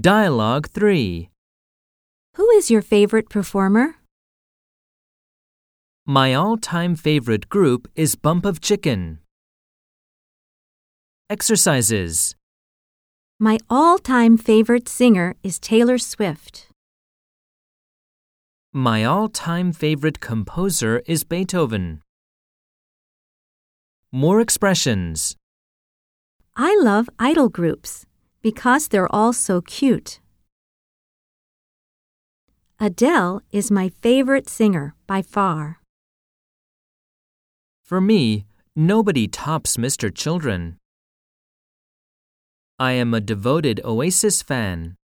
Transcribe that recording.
Dialogue 3 Who is your favorite performer? My all time favorite group is Bump of Chicken. Exercises My all time favorite singer is Taylor Swift. My all time favorite composer is Beethoven. More expressions. I love idol groups because they're all so cute. Adele is my favorite singer by far. For me, nobody tops Mr. Children. I am a devoted Oasis fan.